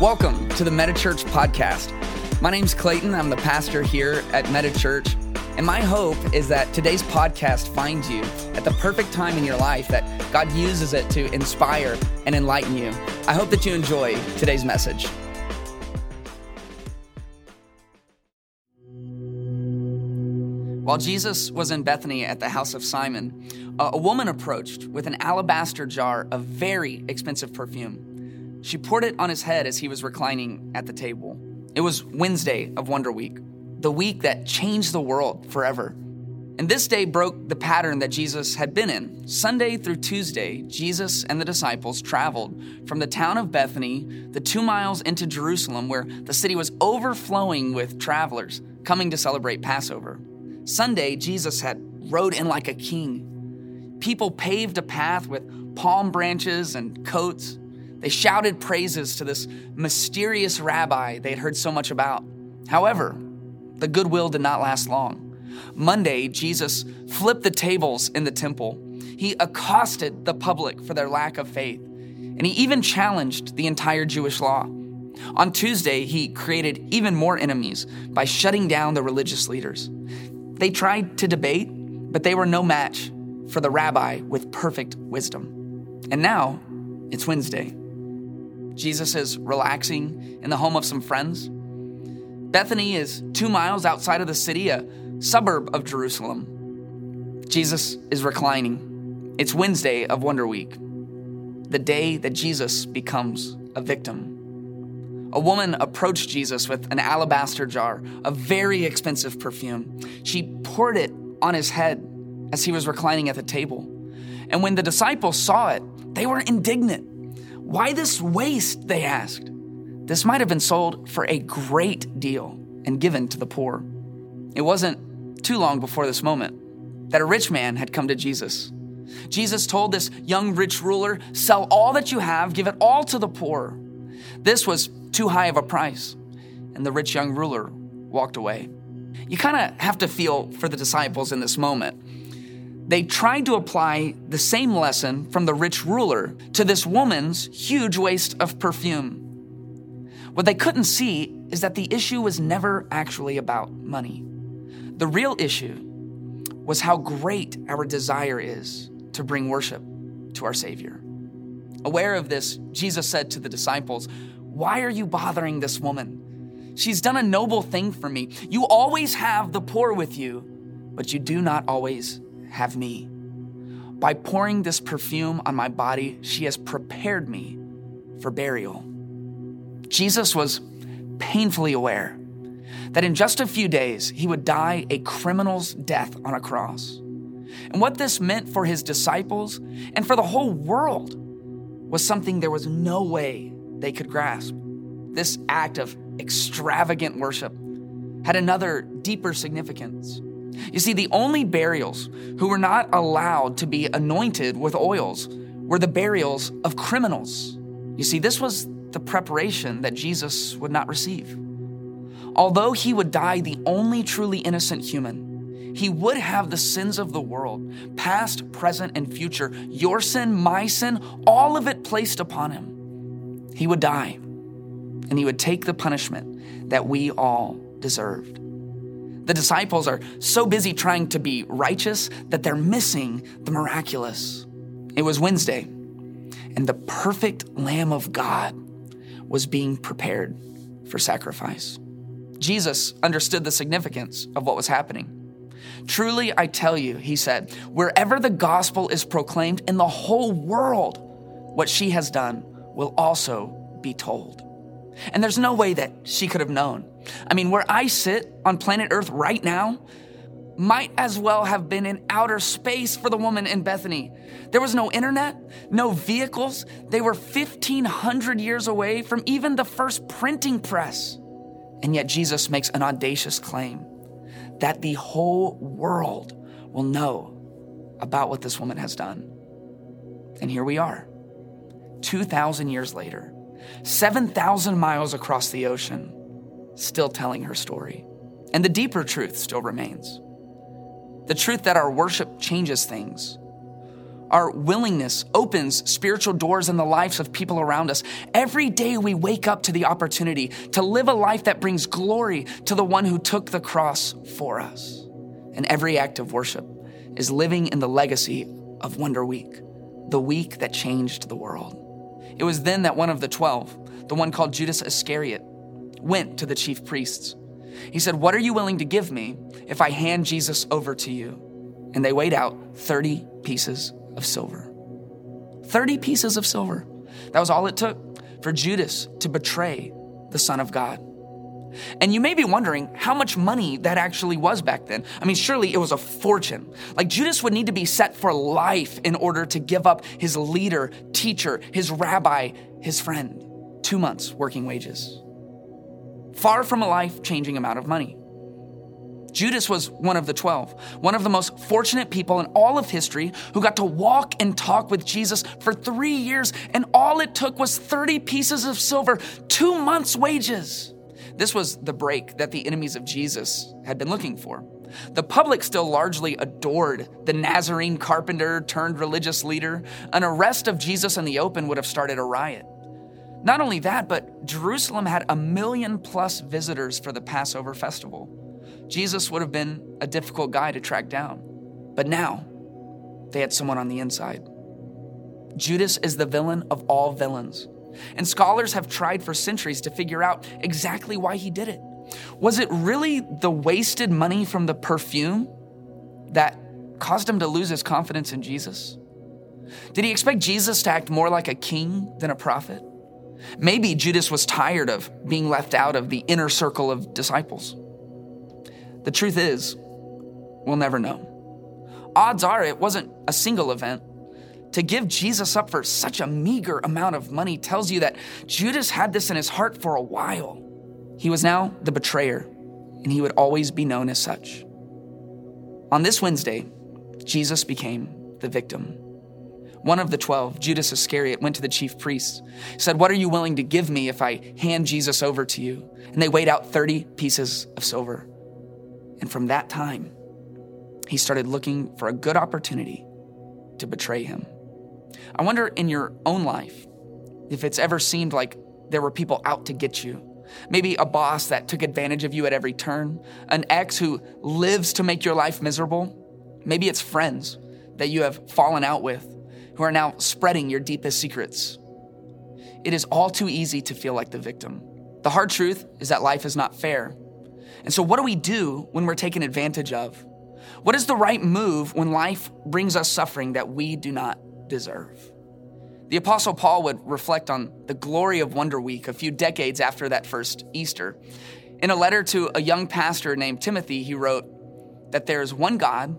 Welcome to the Meta Church podcast. My name's Clayton. I'm the pastor here at Meta Church. And my hope is that today's podcast finds you at the perfect time in your life that God uses it to inspire and enlighten you. I hope that you enjoy today's message. While Jesus was in Bethany at the house of Simon, a woman approached with an alabaster jar of very expensive perfume. She poured it on his head as he was reclining at the table. It was Wednesday of Wonder Week, the week that changed the world forever. And this day broke the pattern that Jesus had been in. Sunday through Tuesday, Jesus and the disciples traveled from the town of Bethany, the two miles into Jerusalem, where the city was overflowing with travelers coming to celebrate Passover. Sunday, Jesus had rode in like a king. People paved a path with palm branches and coats. They shouted praises to this mysterious rabbi they had heard so much about. However, the goodwill did not last long. Monday, Jesus flipped the tables in the temple. He accosted the public for their lack of faith, and he even challenged the entire Jewish law. On Tuesday, he created even more enemies by shutting down the religious leaders. They tried to debate, but they were no match for the rabbi with perfect wisdom. And now it's Wednesday. Jesus is relaxing in the home of some friends. Bethany is two miles outside of the city, a suburb of Jerusalem. Jesus is reclining. It's Wednesday of Wonder Week, the day that Jesus becomes a victim. A woman approached Jesus with an alabaster jar of very expensive perfume. She poured it on his head as he was reclining at the table. And when the disciples saw it, they were indignant. Why this waste? They asked. This might have been sold for a great deal and given to the poor. It wasn't too long before this moment that a rich man had come to Jesus. Jesus told this young rich ruler, Sell all that you have, give it all to the poor. This was too high of a price, and the rich young ruler walked away. You kind of have to feel for the disciples in this moment they tried to apply the same lesson from the rich ruler to this woman's huge waste of perfume. What they couldn't see is that the issue was never actually about money. The real issue was how great our desire is to bring worship to our Savior. Aware of this, Jesus said to the disciples, Why are you bothering this woman? She's done a noble thing for me. You always have the poor with you, but you do not always have me. By pouring this perfume on my body, she has prepared me for burial. Jesus was painfully aware that in just a few days he would die a criminal's death on a cross. And what this meant for his disciples and for the whole world was something there was no way they could grasp. This act of extravagant worship had another deeper significance. You see, the only burials who were not allowed to be anointed with oils were the burials of criminals. You see, this was the preparation that Jesus would not receive. Although he would die the only truly innocent human, he would have the sins of the world, past, present, and future, your sin, my sin, all of it placed upon him. He would die, and he would take the punishment that we all deserved. The disciples are so busy trying to be righteous that they're missing the miraculous. It was Wednesday, and the perfect Lamb of God was being prepared for sacrifice. Jesus understood the significance of what was happening. Truly, I tell you, he said, wherever the gospel is proclaimed in the whole world, what she has done will also be told. And there's no way that she could have known. I mean, where I sit on planet Earth right now might as well have been in outer space for the woman in Bethany. There was no internet, no vehicles. They were 1,500 years away from even the first printing press. And yet, Jesus makes an audacious claim that the whole world will know about what this woman has done. And here we are, 2,000 years later 7,000 miles across the ocean, still telling her story. And the deeper truth still remains the truth that our worship changes things. Our willingness opens spiritual doors in the lives of people around us. Every day we wake up to the opportunity to live a life that brings glory to the one who took the cross for us. And every act of worship is living in the legacy of Wonder Week, the week that changed the world. It was then that one of the 12, the one called Judas Iscariot, went to the chief priests. He said, What are you willing to give me if I hand Jesus over to you? And they weighed out 30 pieces of silver. 30 pieces of silver. That was all it took for Judas to betray the Son of God. And you may be wondering how much money that actually was back then. I mean, surely it was a fortune. Like Judas would need to be set for life in order to give up his leader, teacher, his rabbi, his friend. Two months' working wages. Far from a life changing amount of money. Judas was one of the 12, one of the most fortunate people in all of history who got to walk and talk with Jesus for three years, and all it took was 30 pieces of silver, two months' wages. This was the break that the enemies of Jesus had been looking for. The public still largely adored the Nazarene carpenter turned religious leader. An arrest of Jesus in the open would have started a riot. Not only that, but Jerusalem had a million plus visitors for the Passover festival. Jesus would have been a difficult guy to track down. But now, they had someone on the inside. Judas is the villain of all villains. And scholars have tried for centuries to figure out exactly why he did it. Was it really the wasted money from the perfume that caused him to lose his confidence in Jesus? Did he expect Jesus to act more like a king than a prophet? Maybe Judas was tired of being left out of the inner circle of disciples. The truth is, we'll never know. Odds are it wasn't a single event. To give Jesus up for such a meager amount of money tells you that Judas had this in his heart for a while. He was now the betrayer, and he would always be known as such. On this Wednesday, Jesus became the victim. One of the twelve, Judas Iscariot, went to the chief priests, said, What are you willing to give me if I hand Jesus over to you? And they weighed out 30 pieces of silver. And from that time, he started looking for a good opportunity to betray him. I wonder in your own life if it's ever seemed like there were people out to get you. Maybe a boss that took advantage of you at every turn, an ex who lives to make your life miserable. Maybe it's friends that you have fallen out with who are now spreading your deepest secrets. It is all too easy to feel like the victim. The hard truth is that life is not fair. And so, what do we do when we're taken advantage of? What is the right move when life brings us suffering that we do not deserve? The Apostle Paul would reflect on the glory of Wonder Week a few decades after that first Easter. In a letter to a young pastor named Timothy, he wrote that there is one God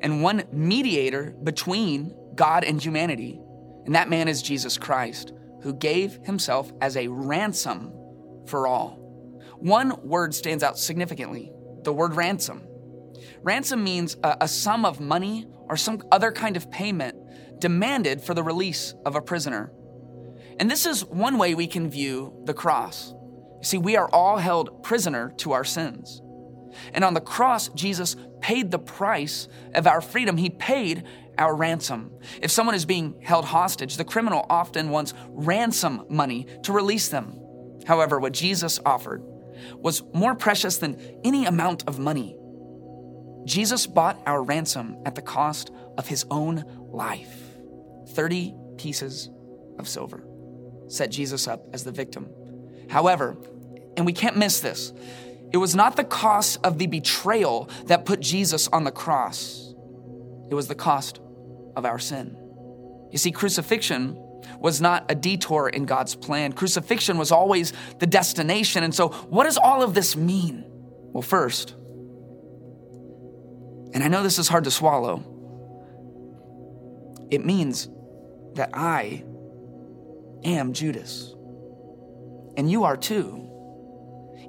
and one mediator between God and humanity, and that man is Jesus Christ, who gave himself as a ransom for all. One word stands out significantly the word ransom. Ransom means a, a, sum of money or some other kind of payment demanded for the release of a prisoner. And this is one way we can view the cross. You see, we are all held prisoner to our sins. And on the cross, Jesus paid the price of our freedom. He paid our ransom. If someone is being held hostage, the criminal often wants ransom money to release them. However, what Jesus offered was more precious than any amount of money. Jesus bought our ransom at the cost of his own life 30 pieces of silver set Jesus up as the victim. However, and we can't miss this, it was not the cost of the betrayal that put Jesus on the cross, it was the cost of our sin. You see, crucifixion was not a detour in God's plan. Crucifixion was always the destination. And so, what does all of this mean? Well, first, and I know this is hard to swallow, it means that I am Judas. And you are too.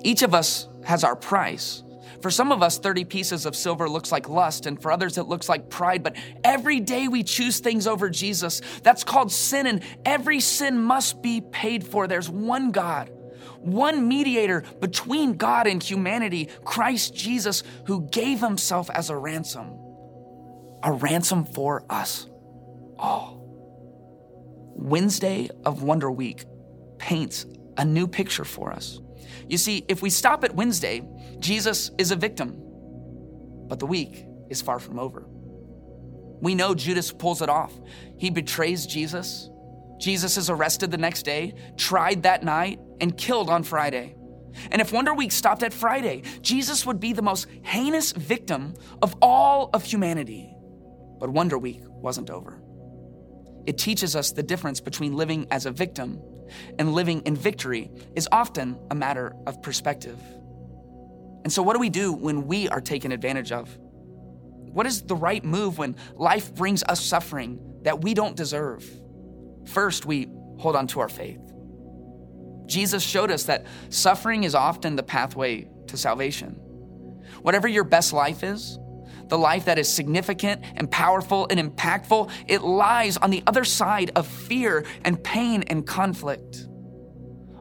Each of us has our price. For some of us, 30 pieces of silver looks like lust, and for others, it looks like pride. But every day we choose things over Jesus. That's called sin, and every sin must be paid for. There's one God, one mediator between God and humanity, Christ Jesus, who gave himself as a ransom, a ransom for us. all. Wednesday of Wonder Week paints a new picture for us. You see, if we stop at Wednesday, Jesus is a victim, but the week is far from over. We know Judas pulls it off. He betrays Jesus. Jesus is arrested the next day, tried that night, and killed on Friday. And if Wonder Week stopped at Friday, Jesus would be the most heinous victim of all of humanity. But Wonder Week wasn't over. It teaches us the difference between living as a victim and living in victory is often a matter of perspective. And so, what do we do when we are taken advantage of? What is the right move when life brings us suffering that we don't deserve? First, we hold on to our faith. Jesus showed us that suffering is often the pathway to salvation. Whatever your best life is, the life that is significant and powerful and impactful, it lies on the other side of fear and pain and conflict.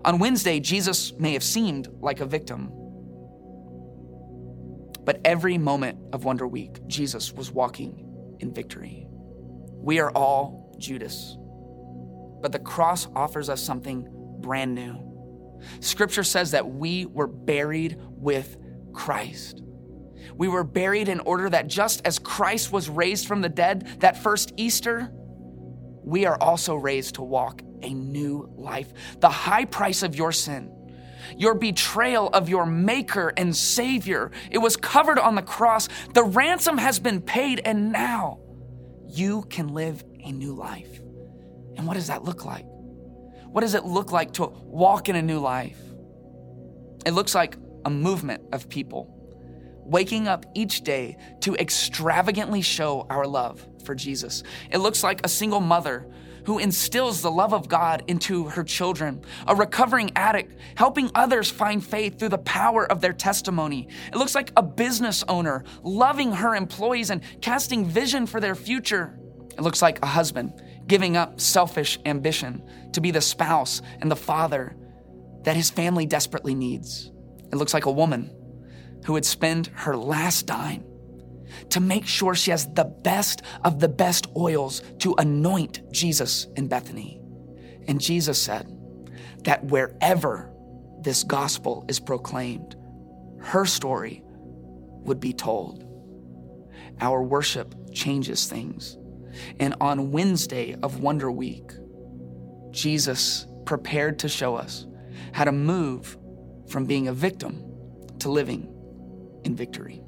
On Wednesday, Jesus may have seemed like a victim. But every moment of Wonder Week, Jesus was walking in victory. We are all Judas. But the cross offers us something brand new. Scripture says that we were buried with Christ. We were buried in order that just as Christ was raised from the dead that first Easter, we are also raised to walk a new life. The high price of your sin, your betrayal of your Maker and Savior, it was covered on the cross. The ransom has been paid, and now you can live a new life. And what does that look like? What does it look like to walk in a new life? It looks like a movement of people waking up each day to extravagantly show our love for Jesus. It looks like a single mother who instills the love of God into her children, a recovering addict helping others find faith through the power of their testimony. It looks like a business owner loving her employees and casting vision for their future. It looks like a husband giving up selfish ambition to be the spouse and the father that his family desperately needs. It looks like a woman who would spend her last dime to make sure she has the best of the best oils to anoint Jesus in Bethany. And Jesus said that wherever this gospel is proclaimed, her story would be told. Our worship changes things. And on Wednesday of Wonder Week, Jesus prepared to show us how to move from being a victim to living in victory.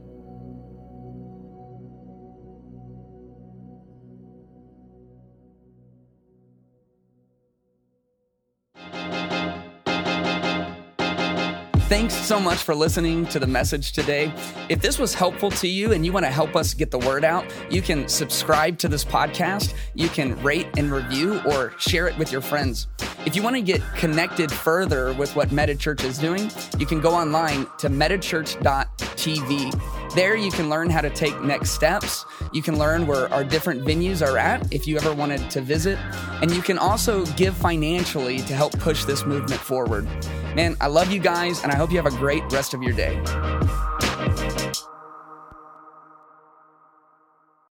Thanks so much for listening to the message today. If this was helpful to you and you want to help us get the word out, you can subscribe to this podcast, you can rate and review, or share it with your friends. If you want to get connected further with what MetaChurch is doing, you can go online to metachurch.tv. There you can learn how to take next steps. You can learn where our different venues are at if you ever wanted to visit. And you can also give financially to help push this movement forward. Man, I love you guys, and I hope you have a great rest of your day.